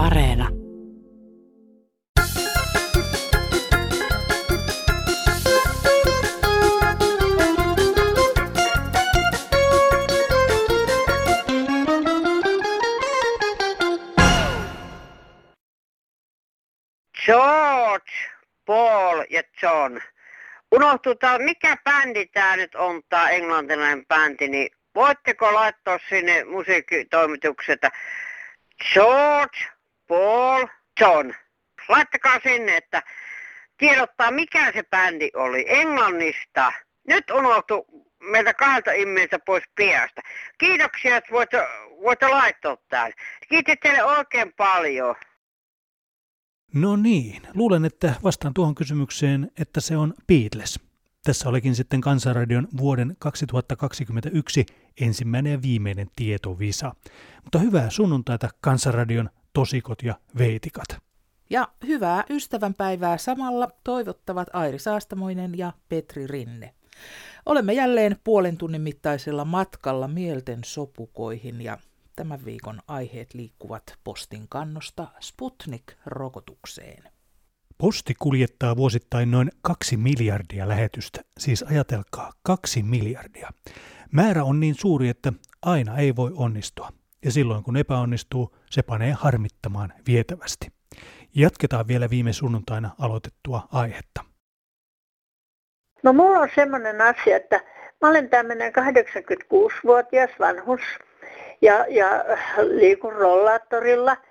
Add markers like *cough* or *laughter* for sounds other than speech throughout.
Areena. George, Paul ja John. Unohtuu tää, mikä bändi tää nyt on, tää englantilainen bändi, niin voitteko laittaa sinne musiikkitoimitukset, George, Paul, John. Laittakaa sinne, että tiedottaa mikä se bändi oli Englannista. Nyt unohtu meiltä kahdelta ihmiseltä pois piasta. Kiitoksia, että voitte, voitte laittaa tämän. Kiitos teille oikein paljon. No niin, luulen, että vastaan tuohon kysymykseen, että se on Beatles. Tässä olikin sitten Kansanradion vuoden 2021 ensimmäinen ja viimeinen tietovisa. Mutta hyvää sunnuntaita Kansanradion tosikot ja veitikat. Ja hyvää ystävänpäivää samalla toivottavat Airi Saastamoinen ja Petri Rinne. Olemme jälleen puolen tunnin mittaisella matkalla mielten sopukoihin ja tämän viikon aiheet liikkuvat postin kannosta Sputnik-rokotukseen. Posti kuljettaa vuosittain noin kaksi miljardia lähetystä, siis ajatelkaa kaksi miljardia. Määrä on niin suuri, että aina ei voi onnistua. Ja silloin kun epäonnistuu, se panee harmittamaan vietävästi. Jatketaan vielä viime sunnuntaina aloitettua aihetta. No mulla on semmoinen asia, että mä olen tämmöinen 86-vuotias vanhus ja, ja liikun rollaattorilla –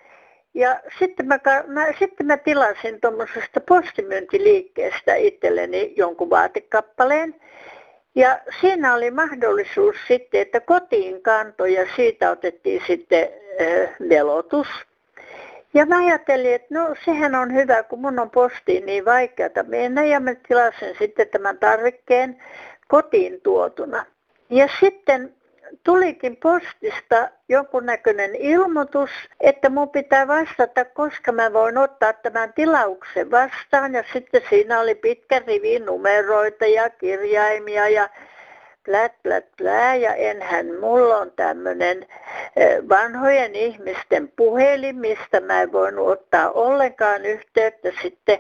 ja sitten mä, mä, sitten mä tilasin tuommoisesta postimyyntiliikkeestä itselleni jonkun vaatekappaleen. Ja siinä oli mahdollisuus sitten, että kotiin kantoi ja siitä otettiin sitten velotus. Ja mä ajattelin, että no sehän on hyvä, kun mun on postiin niin vaikeata mennä ja mä tilasin sitten tämän tarvikkeen kotiin tuotuna. Ja sitten tulikin postista jonkunnäköinen ilmoitus, että mun pitää vastata, koska mä voin ottaa tämän tilauksen vastaan. Ja sitten siinä oli pitkä rivi numeroita ja kirjaimia ja plät, plät, plää. Ja enhän mulla on tämmöinen vanhojen ihmisten puhelin, mistä mä en voinut ottaa ollenkaan yhteyttä sitten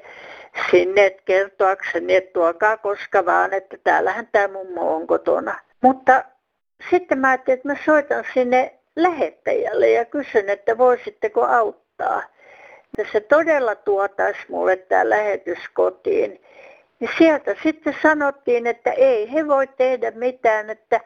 sinne, että kertoakseni, että tuokaa koska vaan, että täällähän tämä mummo on kotona. Mutta sitten mä ajattelin, että mä soitan sinne lähettäjälle ja kysyn, että voisitteko auttaa. Ja se todella tuotaisi mulle tämä lähetys kotiin. Ja sieltä sitten sanottiin, että ei he voi tehdä mitään, että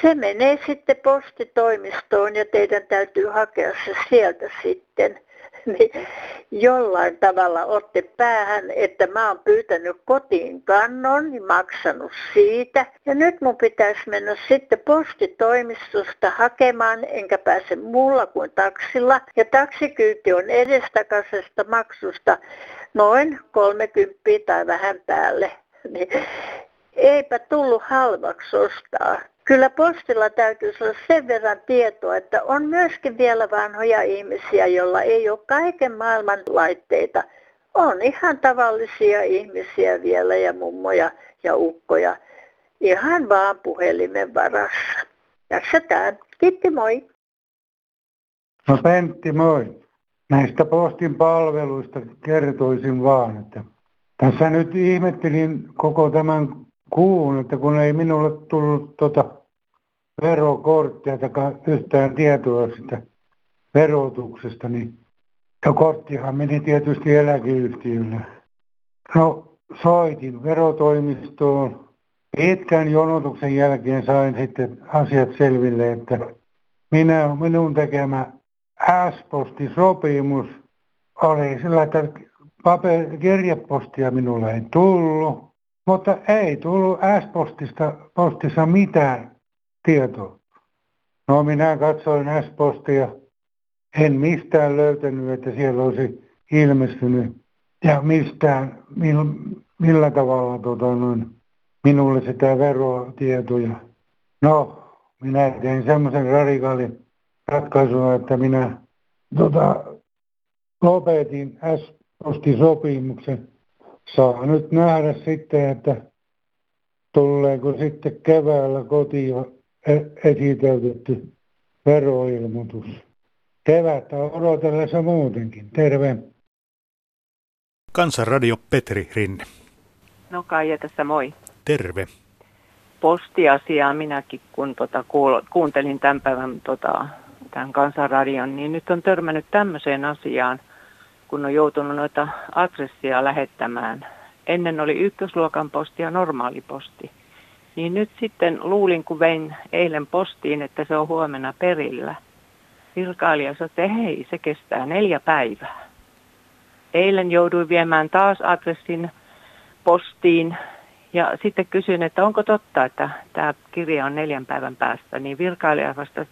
se menee sitten postitoimistoon ja teidän täytyy hakea se sieltä sitten. Niin jollain tavalla otte päähän, että mä oon pyytänyt kotiin kannon, niin maksanut siitä. Ja nyt mun pitäisi mennä sitten postitoimistosta hakemaan, enkä pääse muulla kuin taksilla. Ja taksikyyti on edestakaisesta maksusta noin 30 tai vähän päälle. Niin eipä tullut halvaksi ostaa. Kyllä postilla täytyy olla sen verran tietoa, että on myöskin vielä vanhoja ihmisiä, joilla ei ole kaiken maailman laitteita. On ihan tavallisia ihmisiä vielä ja mummoja ja ukkoja ihan vaan puhelimen varassa. Tässä tämä. Kiitti moi. No Pentti, moi. Näistä postin palveluista kertoisin vaan, että tässä nyt ihmettelin koko tämän kuun, että kun ei minulle tullut tota verokorttia tai yhtään tietoa sitä verotuksesta, niin ja korttihan meni tietysti eläkeyhtiölle. No soitin verotoimistoon. Pitkän jonotuksen jälkeen sain sitten asiat selville, että minä, minun tekemä S-postisopimus oli sillä, että paper, kirjepostia minulle ei tullut. Mutta ei tullut S-postista postissa mitään tietoa. No minä katsoin S-postia. En mistään löytänyt, että siellä olisi ilmestynyt ja mistään, millä, millä tavalla tota, noin, minulle sitä verotietoja. No, minä tein semmoisen radikaalin ratkaisun, että minä tota, lopetin S-postisopimuksen saa nyt nähdä sitten, että tuleeko sitten keväällä kotiin e- esiteltetty veroilmoitus. Kevättä odotellessa muutenkin. Terve. Kansanradio Petri Rinne. No Kaija tässä moi. Terve. Postiasiaa minäkin, kun tota, kuuntelin tämän päivän tota, tämän kansanradion, niin nyt on törmännyt tämmöiseen asiaan, kun on joutunut noita adressia lähettämään. Ennen oli ykkösluokan posti ja normaali posti. Niin nyt sitten luulin, kun vein eilen postiin, että se on huomenna perillä. Virkailija sanoi, että hei, se kestää neljä päivää. Eilen jouduin viemään taas adressin postiin ja sitten kysyin, että onko totta, että tämä kirja on neljän päivän päästä, niin virkailija vastasi,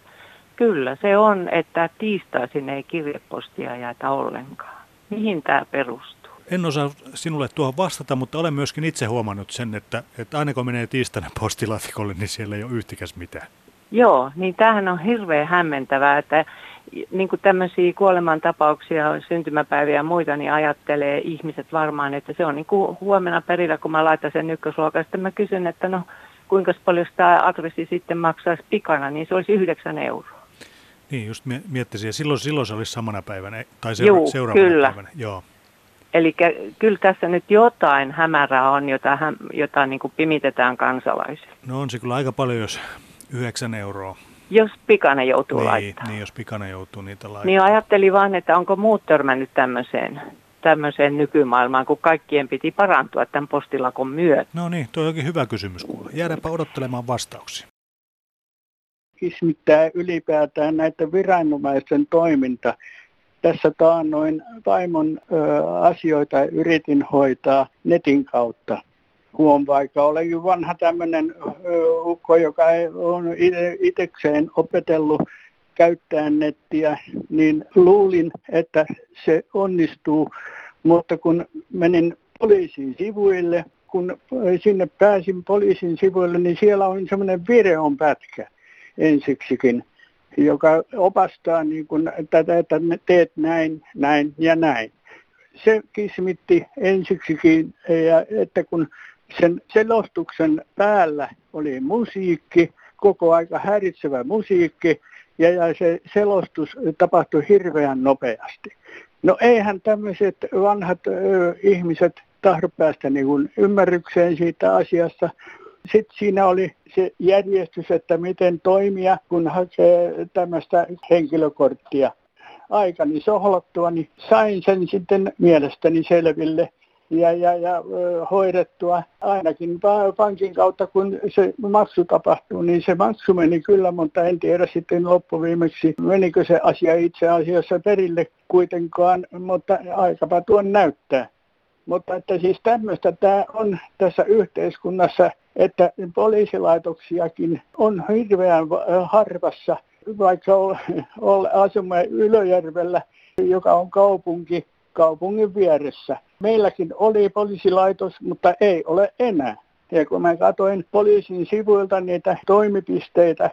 kyllä se on, että tiistaisin ei kirjepostia jäätä ollenkaan. Mihin tämä perustuu? En osaa sinulle tuohon vastata, mutta olen myöskin itse huomannut sen, että, että aina kun menee tiistaina *laughs* postilaatikolle, niin siellä ei ole yhtikäs mitään. Joo, niin tämähän on hirveän hämmentävää, että niin kuin tämmöisiä kuolemantapauksia, syntymäpäiviä ja muita, niin ajattelee ihmiset varmaan, että se on niin kuin huomenna perillä, kun mä laitan sen ykkösluokan. Sitten mä kysyn, että no kuinka paljon tämä adressi sitten maksaisi pikana, niin se olisi yhdeksän euroa. Niin, just miettisin. Ja silloin, silloin se olisi samana päivänä, tai seura- Juu, seuraavana kyllä. päivänä. Joo. Eli kyllä tässä nyt jotain hämärää on, jota, jota niin kuin pimitetään kansalaisille. No on se kyllä aika paljon, jos 9 euroa. Jos pikana joutuu niin, laittamaan. Niin, jos pikana joutuu niitä laittamaan. Niin ajattelin vaan, että onko muut törmännyt tämmöiseen, tämmöiseen nykymaailmaan, kun kaikkien piti parantua tämän postilakon myötä. No niin, tuo onkin hyvä kysymys kuule. Jäädäpä odottelemaan vastauksia. Kismittää ylipäätään näitä viranomaisten toiminta. Tässä taannoin vaimon ö, asioita yritin hoitaa netin kautta huom, vaikka olen vanha tämmöinen ukko, joka on itsekseen opetellut käyttää nettiä, niin luulin, että se onnistuu. Mutta kun menin poliisin sivuille, kun sinne pääsin poliisin sivuille, niin siellä on semmoinen videon pätkä ensiksikin, joka opastaa niin kun, tätä, että teet näin, näin ja näin. Se kismitti ensiksikin, ja että kun sen selostuksen päällä oli musiikki, koko aika häiritsevä musiikki, ja, ja se selostus tapahtui hirveän nopeasti. No eihän tämmöiset vanhat ö, ihmiset tahdo päästä niin kuin ymmärrykseen siitä asiasta. Sitten siinä oli se järjestys, että miten toimia, kun hakee tämmöistä henkilökorttia. Aikani sohlattua, niin sain sen sitten mielestäni selville ja, ja, ja hoidettua. Ainakin pankin kautta, kun se maksu tapahtuu, niin se maksu meni kyllä, mutta en tiedä sitten loppuviimeksi, menikö se asia itse asiassa perille kuitenkaan, mutta aikapa tuon näyttää. Mutta että siis tämmöistä tämä on tässä yhteiskunnassa, että poliisilaitoksiakin on hirveän harvassa, vaikka *laughs* asumme Ylöjärvellä, joka on kaupunki, kaupungin vieressä. Meilläkin oli poliisilaitos, mutta ei ole enää. Ja kun mä katsoin poliisin sivuilta niitä toimipisteitä,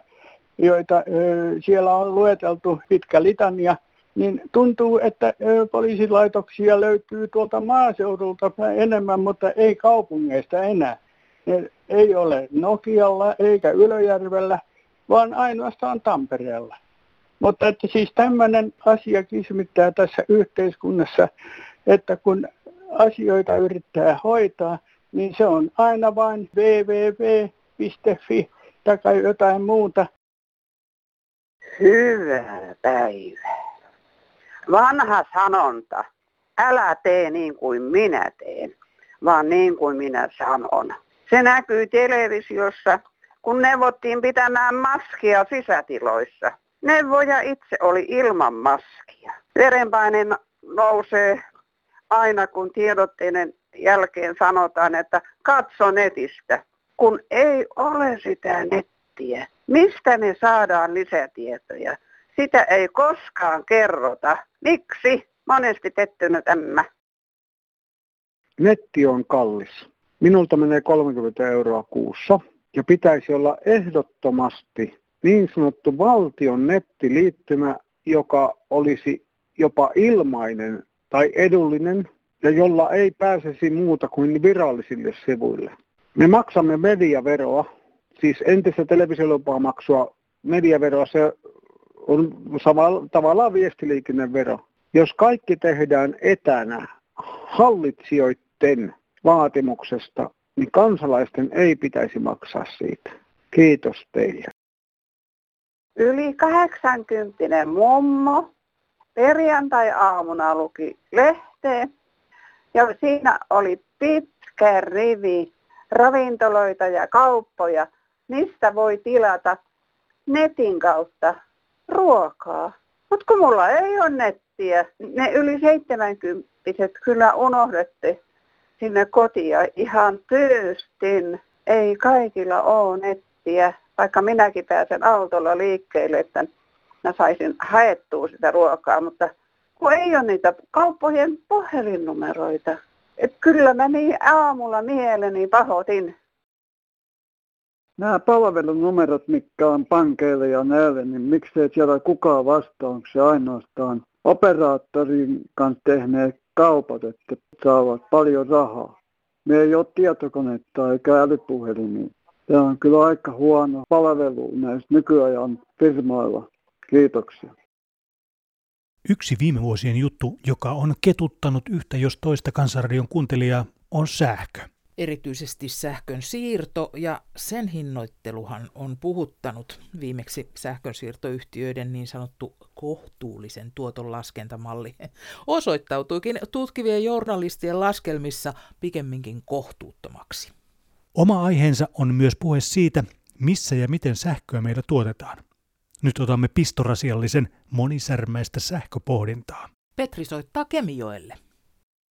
joita ö, siellä on lueteltu pitkä litania, niin tuntuu, että ö, poliisilaitoksia löytyy tuolta maaseudulta enemmän, mutta ei kaupungeista enää. Ne ei ole Nokialla eikä Ylöjärvellä, vaan ainoastaan Tampereella. Mutta että siis tämmöinen asia kismittää tässä yhteiskunnassa, että kun asioita yrittää hoitaa, niin se on aina vain www.fi tai jotain muuta. Hyvää päivää. Vanha sanonta, älä tee niin kuin minä teen, vaan niin kuin minä sanon. Se näkyy televisiossa, kun neuvottiin pitämään maskia sisätiloissa. Neuvoja itse oli ilman maskia. Verenpaine nousee aina, kun tiedotteiden jälkeen sanotaan, että katso netistä. Kun ei ole sitä nettiä, mistä me saadaan lisätietoja? Sitä ei koskaan kerrota. Miksi? Monesti pettynyt tämä. Netti on kallis. Minulta menee 30 euroa kuussa ja pitäisi olla ehdottomasti niin sanottu valtion nettiliittymä, joka olisi jopa ilmainen tai edullinen ja jolla ei pääsisi muuta kuin virallisille sivuille. Me maksamme mediaveroa, siis entistä televisiolupamaksua, mediaveroa, se on samalla tavallaan viestiliikennevero. Jos kaikki tehdään etänä hallitsijoiden vaatimuksesta, niin kansalaisten ei pitäisi maksaa siitä. Kiitos teille. Yli 80 mummo perjantai-aamuna luki lehteen ja siinä oli pitkä rivi ravintoloita ja kauppoja, mistä voi tilata netin kautta ruokaa. Mutta kun mulla ei ole nettiä, ne yli 70 kyllä unohdette sinne kotia ihan tyystin. Ei kaikilla ole nettiä, vaikka minäkin pääsen autolla liikkeelle, että mä saisin haettua sitä ruokaa, mutta kun ei ole niitä kauppojen puhelinnumeroita. Et kyllä mä niin aamulla mieleni pahoitin. Nämä palvelunumerot, mitkä on pankeille ja näille, niin miksei siellä kukaan vastaa, onko se ainoastaan operaattorin kanssa tehneet kaupat, että saavat paljon rahaa. Me ei ole tietokonetta eikä älypuhelimia. Tämä on kyllä aika huono palvelu näistä nykyajan firmoilla. Kiitoksia. Yksi viime vuosien juttu, joka on ketuttanut yhtä jos toista kansanradion kuuntelijaa, on sähkö. Erityisesti sähkön siirto ja sen hinnoitteluhan on puhuttanut viimeksi sähkönsiirtoyhtiöiden niin sanottu kohtuullisen tuoton laskentamalli. *laughs* Osoittautuikin tutkivien journalistien laskelmissa pikemminkin kohtuuttomaksi. Oma aiheensa on myös puhe siitä, missä ja miten sähköä meillä tuotetaan. Nyt otamme pistorasiallisen monisärmäistä sähköpohdintaa. Petri soittaa Kemijoelle.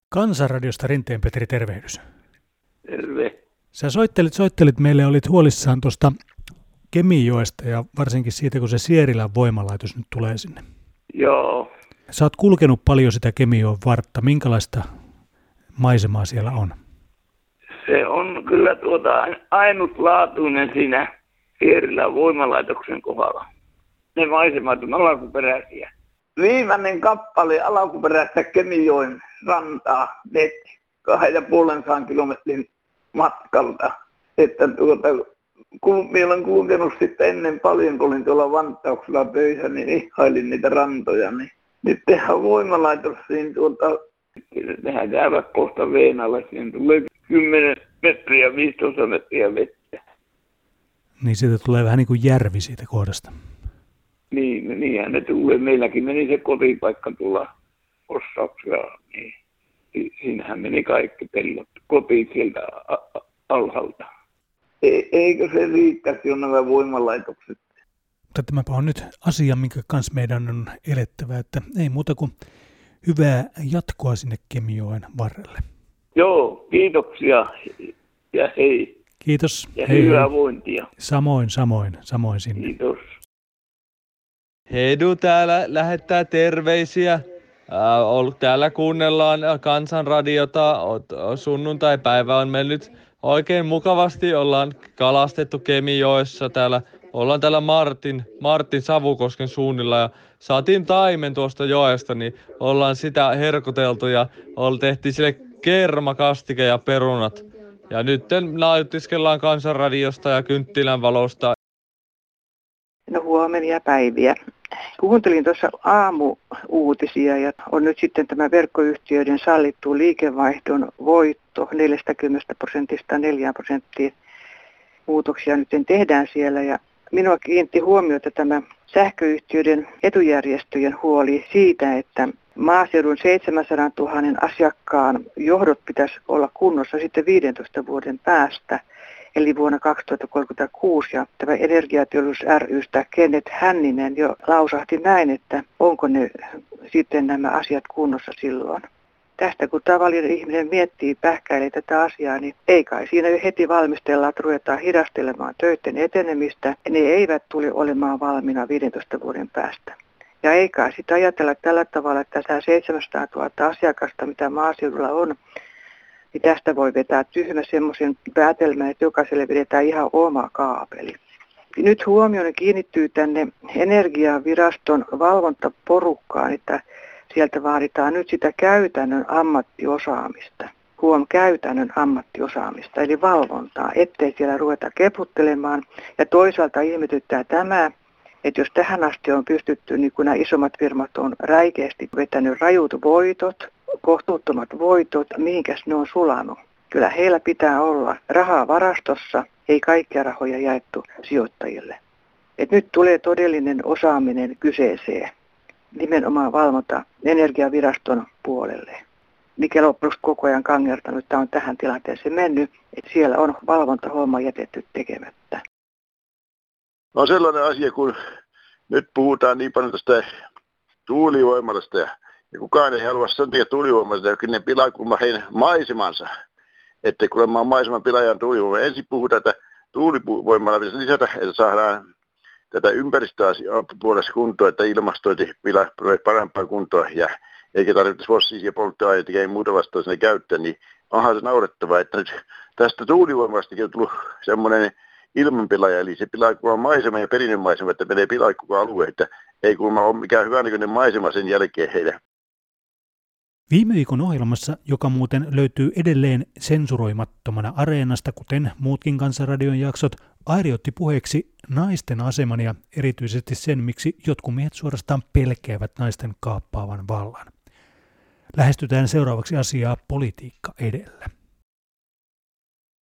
Kansanradiosta Rinteen Petri, tervehdys. Terve. Sä soittelit, soittelit meille, olit huolissaan tuosta Kemijoesta ja varsinkin siitä, kun se Sierilän voimalaitos nyt tulee sinne. Joo. Sä oot kulkenut paljon sitä Kemijoen vartta. Minkälaista maisemaa siellä on? Se on kyllä tuota ainutlaatuinen siinä Sierilän voimalaitoksen kohdalla. Ne maisemat on alkuperäisiä. Viimeinen kappale alkuperäistä Kemijoen rantaa veti kahden ja puolen kilometrin matkalta. Että tuota, kun minä olen kulkenut sitten ennen paljon, kun olin tuolla Vantauksella töissä, niin ihailin niitä rantoja. Niin nyt tehdään voimalaitos siinä tuota, tehdään käydä kohta Veenalle, siihen tulee 10 metriä, 15 metriä vettä. Niin siitä tulee vähän niin kuin järvi siitä kohdasta. Niin, niinhän ne tulee. Meilläkin meni se kotipaikka tulla Ossauksella, niin siinähän meni kaikki pellot kotiin sieltä alhaalta. E- eikö se riittäisi jo nämä voimalaitokset? Mutta tämäpä on nyt asia, minkä kanssa meidän on elettävä, että ei muuta kuin hyvää jatkoa sinne Kemioen varrelle. Joo, kiitoksia ja hei. Kiitos. Ja hei, hyvää vointia. Samoin, samoin, samoin sinne. Kiitos. Hedu täällä lähettää terveisiä. Äh, täällä kuunnellaan kansanradiota. Sunnuntai-päivä on mennyt oikein mukavasti. Ollaan kalastettu Kemijoessa täällä. Ollaan täällä Martin, Martin Savukosken suunnilla ja saatiin taimen tuosta joesta, niin ollaan sitä herkoteltu ja tehtiin sille kermakastike ja perunat. Ja nyt nautiskellaan kansanradiosta ja kynttilän valosta. No huomenia päiviä. Kuuntelin tuossa aamuuutisia ja on nyt sitten tämä verkkoyhtiöiden sallittu liikevaihdon voitto 40 prosentista 4 prosenttiin. Muutoksia nyt tehdään siellä ja minua kiinnitti huomiota tämä sähköyhtiöiden etujärjestöjen huoli siitä, että maaseudun 700 000 asiakkaan johdot pitäisi olla kunnossa sitten 15 vuoden päästä – eli vuonna 2036. Ja tämä energiateollisuus rystä Kenneth Hänninen jo lausahti näin, että onko ne sitten nämä asiat kunnossa silloin. Tästä kun tavallinen ihminen miettii, pähkäilee tätä asiaa, niin ei kai siinä jo heti valmistella, että ruvetaan hidastelemaan töiden etenemistä. Ne eivät tule olemaan valmiina 15 vuoden päästä. Ja ei kai sitä ajatella tällä tavalla, että tämä 700 000 asiakasta, mitä maaseudulla on, niin tästä voi vetää tyhmä semmoisen päätelmän, että jokaiselle vedetään ihan oma kaapeli. Nyt huomioni kiinnittyy tänne energiaviraston valvontaporukkaan, että sieltä vaaditaan nyt sitä käytännön ammattiosaamista. Huom käytännön ammattiosaamista, eli valvontaa, ettei siellä ruveta keputtelemaan. Ja toisaalta ihmetyttää tämä, Että jos tähän asti on pystytty, niin kun nämä isommat firmat on räikeästi vetänyt rajut voitot, kohtuuttomat voitot, mihinkäs ne on sulanut. Kyllä heillä pitää olla rahaa varastossa, ei kaikkia rahoja jaettu sijoittajille. Et nyt tulee todellinen osaaminen kyseeseen, nimenomaan valvonta energiaviraston puolelle. Mikä lopuksi koko ajan kangertanut, tämä on tähän tilanteeseen mennyt, että siellä on valvontahomma jätetty tekemättä. No sellainen asia, kun nyt puhutaan niin paljon tästä tuulivoimalasta ja, ja kukaan ei halua sanoa tuulivoimalasta, jokin ne pilaa kun heidän maisemansa. Että kun mä maiseman pilaajan tuulivoima, ensin puhutaan, että tuulivoimalla pitäisi lisätä, että saadaan tätä ympäristöasiaa puolesta kuntoa, että ilmastointi tulee parempaa kuntoa ja eikä tarvitse fossiilisia polttoaineita eikä muuta vastaan sinne käyttää, niin onhan se naurettavaa, että nyt tästä tuulivoimastakin on tullut semmoinen ilmanpilaja, eli se pilaa koko maisema ja perinnönmaisema, että menee pilaa koko alue, että ei kuulemma ole mikään hyvänäköinen maisema sen jälkeen heidän. Viime viikon ohjelmassa, joka muuten löytyy edelleen sensuroimattomana areenasta, kuten muutkin kansanradion jaksot, Airi otti puheeksi naisten aseman ja erityisesti sen, miksi jotkut miehet suorastaan pelkäävät naisten kaappaavan vallan. Lähestytään seuraavaksi asiaa politiikka edellä.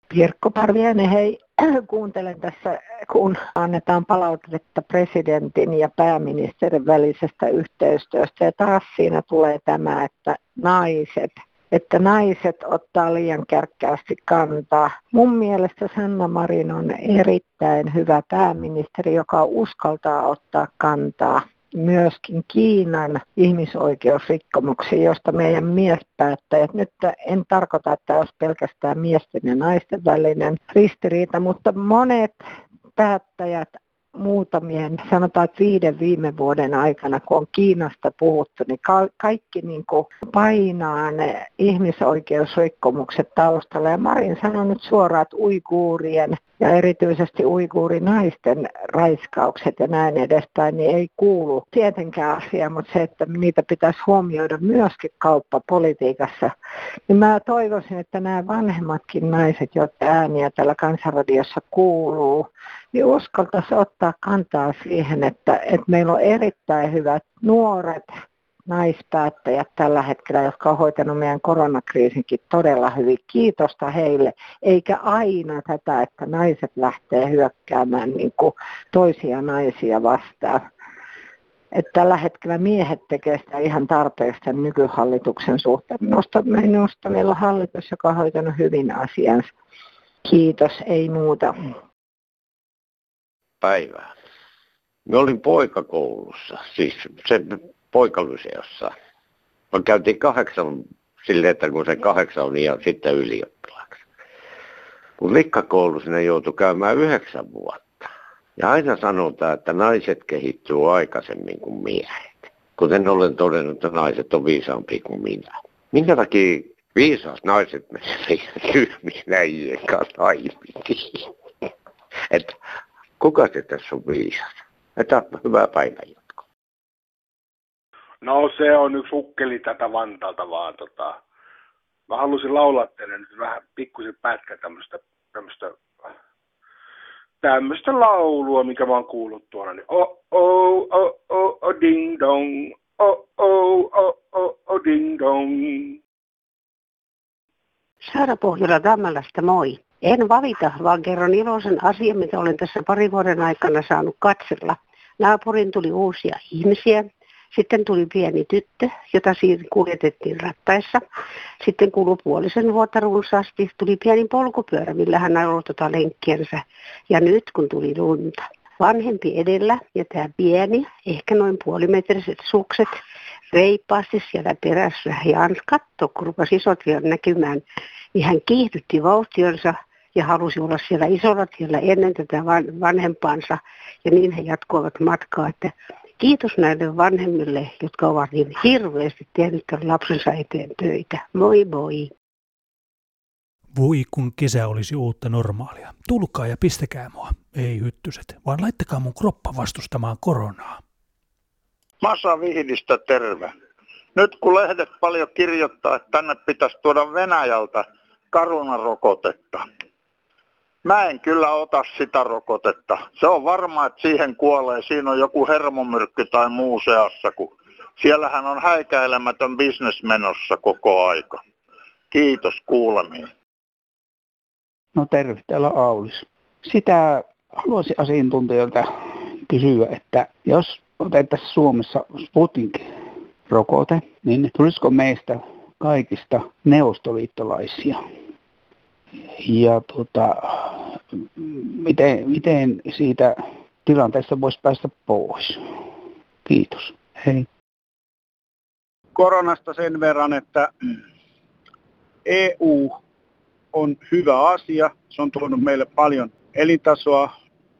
Pirkko Parviainen, hei, *clears throat* kuuntelen tässä, kun annetaan palautetta presidentin ja pääministerin välisestä yhteistyöstä. Ja taas siinä tulee tämä, että naiset, että naiset ottaa liian kärkkäästi kantaa. Mun mielestä Sanna Marin on erittäin hyvä pääministeri, joka uskaltaa ottaa kantaa myöskin Kiinan ihmisoikeusrikkomuksiin, josta meidän miespäättäjät, nyt en tarkoita, että olisi pelkästään miesten ja naisten välinen ristiriita, mutta monet päättäjät muutamien, sanotaan että viiden viime vuoden aikana, kun on Kiinasta puhuttu, niin ka- kaikki niin kuin painaa ne ihmisoikeusrikkomukset taustalla. Ja Marin sanoi nyt suoraan, että uiguurien ja erityisesti uiguurinaisten raiskaukset ja näin edespäin, niin ei kuulu tietenkään asia, mutta se, että niitä pitäisi huomioida myöskin kauppapolitiikassa, niin mä toivoisin, että nämä vanhemmatkin naiset, jotka ääniä tällä kansanradiossa kuuluu, niin uskaltaisi ottaa kantaa siihen, että, että meillä on erittäin hyvät nuoret naispäättäjät tällä hetkellä, jotka on hoitanut meidän koronakriisinkin todella hyvin. Kiitosta heille, eikä aina tätä, että naiset lähtee hyökkäämään niin kuin toisia naisia vastaan. Että tällä hetkellä miehet tekevät sitä ihan tarpeeksi nykyhallituksen suhteen. Minusta, minusta meillä on hallitus, joka on hoitanut hyvin asiansa. Kiitos, ei muuta päivää. Me olin poikakoulussa, siis se poikalyseossa. Me käytiin kahdeksan sille, että kun se kahdeksan on ja sitten ylioppilaaksi. Kun likkakoulussa ne joutui käymään yhdeksän vuotta. Ja aina sanotaan, että naiset kehittyy aikaisemmin kuin miehet. Kuten olen todennut, että naiset on viisaampia kuin minä. Minkä takia viisaat naiset menevät *laughs* kylmien äijien kanssa *laughs* Että Kuka se tässä on viisas? Että hyvää päivänjatkoa. No se on yksi ukkeli tätä Vantaalta vaan. Tota, mä halusin laulaa teille nyt vähän pikkusen pätkä tämmöistä, tämmöistä tämmöistä laulua, mikä mä oon kuullut tuolla, niin oh, oh, oh, oh, oh, ding dong, oh, oh, oh, oh, oh, ding dong. Saara Pohjola Tammalasta, moi. En valita, vaan kerron iloisen asian, mitä olen tässä pari vuoden aikana saanut katsella. Naapurin tuli uusia ihmisiä. Sitten tuli pieni tyttö, jota siinä kuljetettiin rattaissa. Sitten kului puolisen vuotta runsaasti. Tuli pieni polkupyörä, millä hän ajoi tuota lenkkiensä. Ja nyt kun tuli lunta. Vanhempi edellä ja tämä pieni, ehkä noin puolimetriset sukset, reippaasti siellä perässä. Ja Ans katto, kun rupesi isot vielä näkymään, niin hän kiihdytti vauhtionsa ja halusi olla siellä isolla tiellä ennen tätä vanhempaansa. Ja niin he jatkoivat matkaa, että kiitos näille vanhemmille, jotka ovat niin hirveästi tehneet lapsensa eteen töitä. Moi moi! Voi kun kesä olisi uutta normaalia. Tulkaa ja pistäkää mua, ei hyttyset, vaan laittakaa mun kroppa vastustamaan koronaa. Masa Vihdistä terve. Nyt kun lehdet paljon kirjoittaa, että tänne pitäisi tuoda Venäjältä karunarokotetta, Mä en kyllä ota sitä rokotetta. Se on varma, että siihen kuolee. Siinä on joku hermomyrkky tai muu seassa, kun siellähän on häikäilemätön bisnes menossa koko aika. Kiitos kuulemiin. No terve, täällä Aulis. Sitä haluaisin asiantuntijoilta kysyä, että jos otettaisiin Suomessa Sputnik-rokote, niin tulisiko meistä kaikista neuvostoliittolaisia? Ja tota, miten, miten siitä tilanteesta voisi päästä pois? Kiitos. Hei. Koronasta sen verran, että EU on hyvä asia. Se on tuonut meille paljon elintasoa,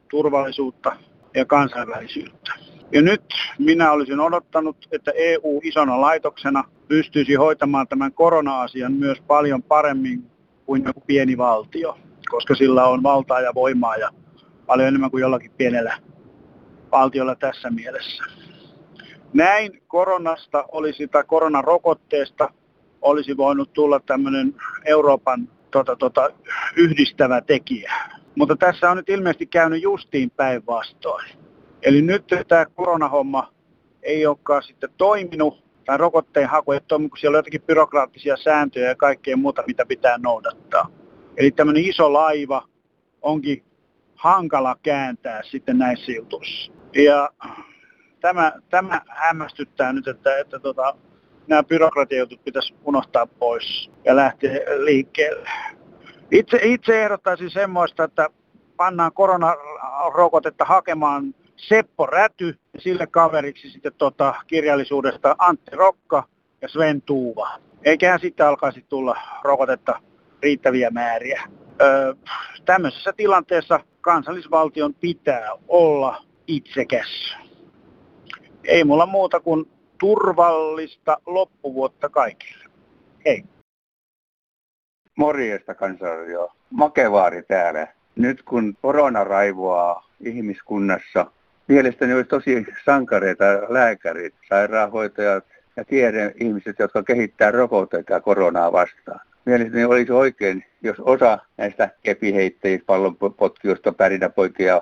turvallisuutta ja kansainvälisyyttä. Ja nyt minä olisin odottanut, että EU isona laitoksena pystyisi hoitamaan tämän korona-asian myös paljon paremmin kuin joku pieni valtio, koska sillä on valtaa ja voimaa ja paljon enemmän kuin jollakin pienellä valtiolla tässä mielessä. Näin koronasta olisi tai koronarokotteesta olisi voinut tulla tämmöinen Euroopan tota, tota, yhdistävä tekijä. Mutta tässä on nyt ilmeisesti käynyt justiin päinvastoin. Eli nyt tämä koronahomma ei olekaan sitten toiminut, tai rokotteen haku ei toimi, kun siellä on jotakin byrokraattisia sääntöjä ja kaikkea muuta, mitä pitää noudattaa. Eli tämmöinen iso laiva onkin hankala kääntää sitten näissä jutuissa. Ja tämä, tämä hämmästyttää nyt, että, että tota, nämä byrokratiajutut pitäisi unohtaa pois ja lähteä liikkeelle. Itse, itse ehdottaisin semmoista, että pannaan koronarokotetta hakemaan Seppo Räty sille kaveriksi sitten tota, kirjallisuudesta Antti Rokka ja Sven Tuuva. Eiköhän sitten alkaisi tulla rokotetta riittäviä määriä. Öö, tämmöisessä tilanteessa kansallisvaltion pitää olla itsekäs. Ei mulla muuta kuin turvallista loppuvuotta kaikille. Hei. Morjesta kansanradio. Makevaari täällä. Nyt kun korona raivoaa ihmiskunnassa, mielestäni olisi tosi sankareita lääkärit, sairaanhoitajat ja tiede-ihmiset, jotka kehittää rokotteita koronaa vastaan. Mielestäni olisi oikein, jos osa näistä kepiheittäjistä, pallonpotkijoista, pärinäpoikia,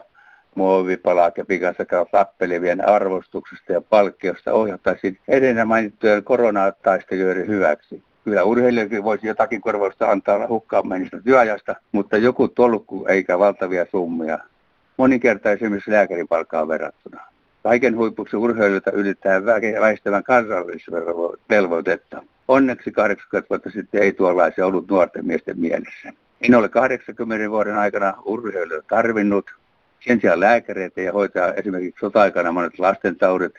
muovipalaa kepin kanssa tappelevien arvostuksesta ja palkkiosta ohjattaisiin edellä mainittujen koronataistelijoiden hyväksi. Kyllä urheilijakin voisi jotakin korvausta antaa hukkaan mennistä työajasta, mutta joku tolkku eikä valtavia summia. Moninkertaisesti lääkärin palkkaan verrattuna. Kaiken huipuksi urheilijoita ylittää väistävän kansallisvelvoitetta. Onneksi 80 vuotta sitten ei tuollaisia ollut nuorten miesten mielessä. En ole 80 vuoden aikana urheilijoita tarvinnut. Sen sijaan lääkäreitä ja hoitaa esimerkiksi sota-aikana monet lastentaudit,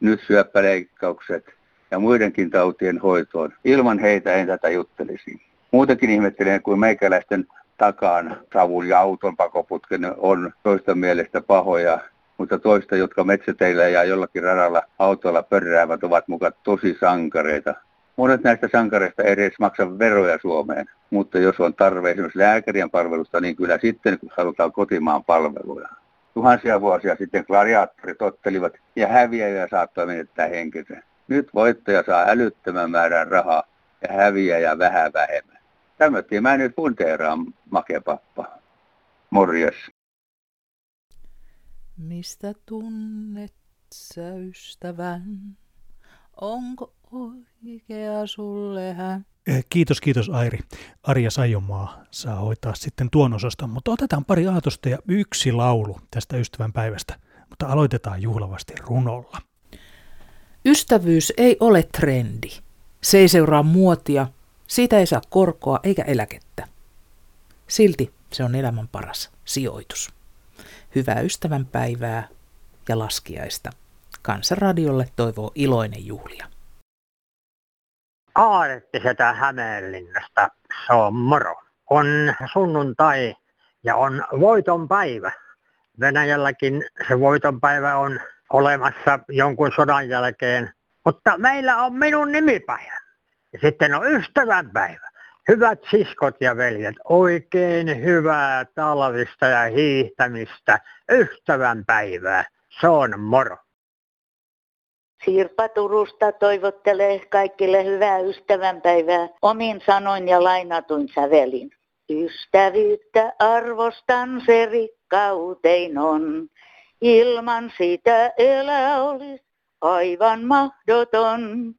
nyt syöppäleikkaukset ja muidenkin tautien hoitoon. Ilman heitä en tätä juttelisi. Muutenkin ihmettelen, kuin meikäläisten takaan savun ja auton pakoputken on toista mielestä pahoja, mutta toista, jotka metsäteillä ja jollakin radalla autolla pörräävät, ovat mukaan tosi sankareita. Monet näistä sankareista ei edes maksa veroja Suomeen, mutta jos on tarve esimerkiksi lääkärien palvelusta, niin kyllä sitten kun halutaan kotimaan palveluja. Tuhansia vuosia sitten gladiaattorit ottelivat ja häviäjä saattoi menettää henkensä. Nyt voittaja saa älyttömän määrän rahaa ja häviäjä vähän vähemmän. Tämmöttiin mä nyt punteeraan makepappa. Morjes. Mistä tunnet sä ystävän? Onko oikea sulle hän? Eh, kiitos, kiitos Airi. Arja Sajomaa saa hoitaa sitten tuon osaston, mutta otetaan pari aatosta ja yksi laulu tästä ystävän päivästä. Mutta aloitetaan juhlavasti runolla. Ystävyys ei ole trendi. Se ei seuraa muotia, siitä ei saa korkoa eikä eläkettä. Silti se on elämän paras sijoitus. Hyvää ystävän päivää ja laskiaista. Kansanradiolle toivoo iloinen juhlia. Aarette sitä Hämeenlinnasta. Se on moro. On sunnuntai ja on voiton päivä. Venäjälläkin se voiton päivä on olemassa jonkun sodan jälkeen. Mutta meillä on minun nimipäivä. Ja sitten on ystävänpäivä. Hyvät siskot ja veljet, oikein hyvää talvista ja hiihtämistä. Ystävänpäivää. Se on moro. Sirpa Turusta toivottelee kaikille hyvää ystävänpäivää omin sanoin ja lainatuin sävelin. Ystävyyttä arvostan se rikkautein on. Ilman sitä elä olisi aivan mahdoton.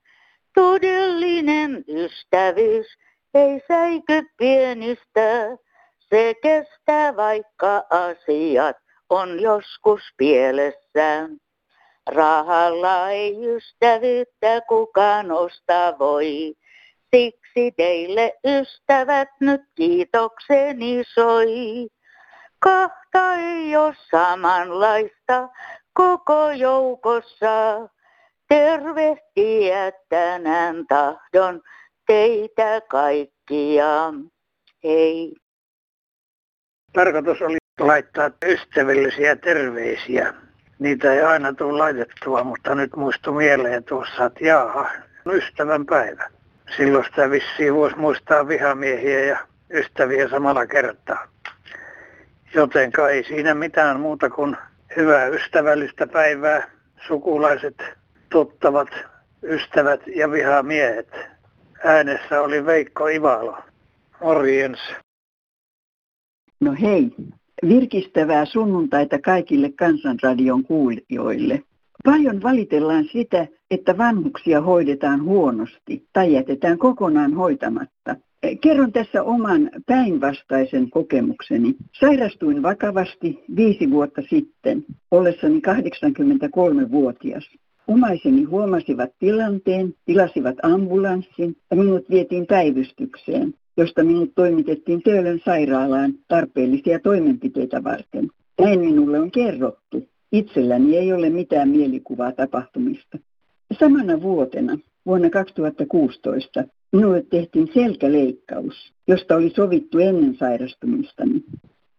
Todellinen ystävyys ei säiky pienistä. Se kestää vaikka asiat on joskus pielessä. Rahalla ei ystävyyttä kukaan ostaa voi. Siksi teille ystävät nyt kiitokseni soi. Kahta ei ole samanlaista koko joukossa. Tervehtiä tänään tahdon teitä kaikkia. Hei. Tarkoitus oli laittaa ystävällisiä terveisiä. Niitä ei aina tule laitettua, mutta nyt muistu mieleen tuossa, että jaaha, ystävän päivä. Silloin sitä vissiin voisi muistaa vihamiehiä ja ystäviä samalla kertaa. Jotenka ei siinä mitään muuta kuin hyvää ystävällistä päivää, sukulaiset, tuttavat, ystävät ja vihamiehet. Äänessä oli Veikko Ivalo. Morjens. No hei, virkistävää sunnuntaita kaikille Kansanradion kuulijoille. Paljon valitellaan sitä, että vanhuksia hoidetaan huonosti tai jätetään kokonaan hoitamatta. Kerron tässä oman päinvastaisen kokemukseni. Sairastuin vakavasti viisi vuotta sitten, ollessani 83-vuotias. Omaiseni huomasivat tilanteen, tilasivat ambulanssin ja minut vietiin päivystykseen, josta minut toimitettiin Töölön sairaalaan tarpeellisia toimenpiteitä varten. Näin minulle on kerrottu. Itselläni ei ole mitään mielikuvaa tapahtumista. Samana vuotena, vuonna 2016, minulle tehtiin selkäleikkaus, josta oli sovittu ennen sairastumistani.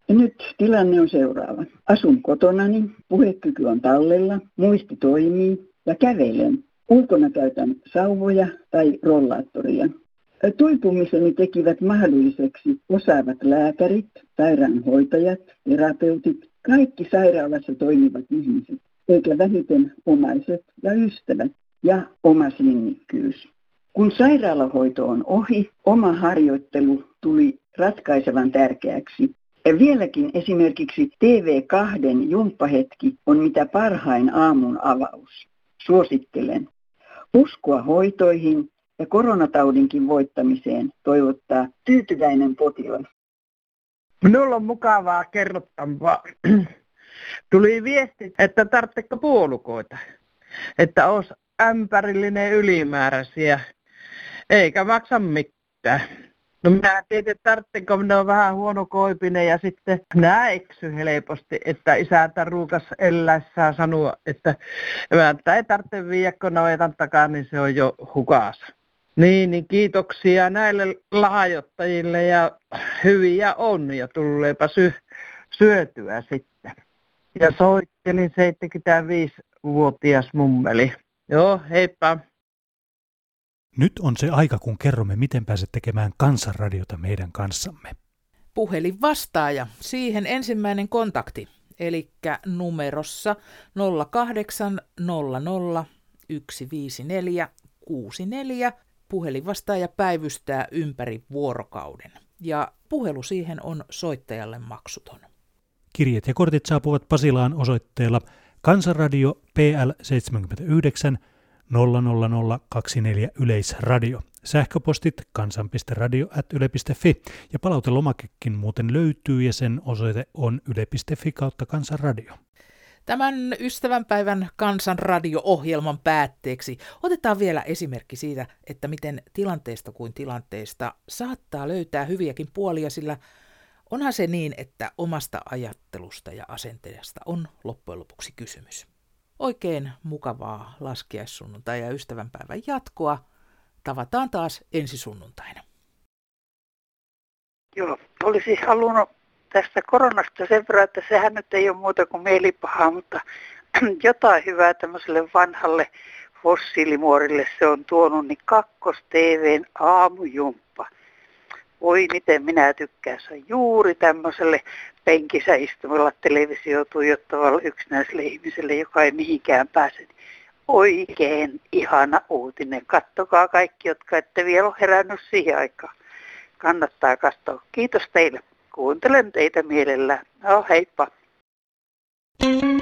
Ja nyt tilanne on seuraava. Asun kotonani, puhekyky on tallella, muisti toimii ja kävelen. Ulkona käytän sauvoja tai rollaattoria. Toipumiseni tekivät mahdolliseksi osaavat lääkärit, sairaanhoitajat, terapeutit, kaikki sairaalassa toimivat ihmiset, eikä vähiten omaiset ja ystävät ja oma sinnikkyys. Kun sairaalahoito on ohi, oma harjoittelu tuli ratkaisevan tärkeäksi. Ja vieläkin esimerkiksi TV2 jumppahetki on mitä parhain aamun avaus. Suosittelen. Uskoa hoitoihin ja koronataudinkin voittamiseen toivottaa tyytyväinen potilas. Minulla on mukavaa kerrottavaa. *clears throat* Tuli viesti, että tarvitseko puolukoita. Että olisi ämpärillinen ylimääräisiä, eikä maksa mitään. No minä tiedän, että tarvitsenko minä on vähän huono koipinen ja sitten minä eksy helposti, että isäntä ruukas eläessään sanoa, että emäntä ei tarvitse viedä, kun navetan takaa, niin se on jo hukassa. Niin, niin kiitoksia näille lahjoittajille ja hyviä on ja tulleepa sy- syötyä sitten. Ja soittelin 75-vuotias mummeli. Joo, heippa. Nyt on se aika, kun kerromme, miten pääset tekemään kansanradiota meidän kanssamme. Puhelin vastaaja, siihen ensimmäinen kontakti, eli numerossa 0800 154 64 puhelinvastaaja päivystää ympäri vuorokauden. Ja puhelu siihen on soittajalle maksuton. Kirjeet ja kortit saapuvat Pasilaan osoitteella Kansanradio PL 79 00024 Yleisradio. Sähköpostit kansan.radio.yle.fi ja palautelomakekin muuten löytyy ja sen osoite on yle.fi kautta kansanradio. Tämän ystävänpäivän kansanradio-ohjelman päätteeksi otetaan vielä esimerkki siitä, että miten tilanteesta kuin tilanteesta saattaa löytää hyviäkin puolia, sillä onhan se niin, että omasta ajattelusta ja asenteesta on loppujen lopuksi kysymys. Oikein mukavaa laskiaissunnuntai ja ystävänpäivän jatkoa. Tavataan taas ensi sunnuntaina. Joo, olisi halunnut tästä koronasta sen verran, että sehän nyt ei ole muuta kuin mielipahaa, mutta *clears throat* jotain hyvää tämmöiselle vanhalle fossiilimuorille se on tuonut, niin kakkos TVn aamujumppa. Voi miten minä tykkään, se on juuri tämmöiselle penkissä istumalla televisio tuijottavalle yksinäiselle ihmiselle, joka ei mihinkään pääse. Oikein ihana uutinen. Kattokaa kaikki, jotka ette vielä ole herännyt siihen aikaan. kannattaa katsoa. Kiitos teille. Kuuntelen teitä mielellään. No heippa. you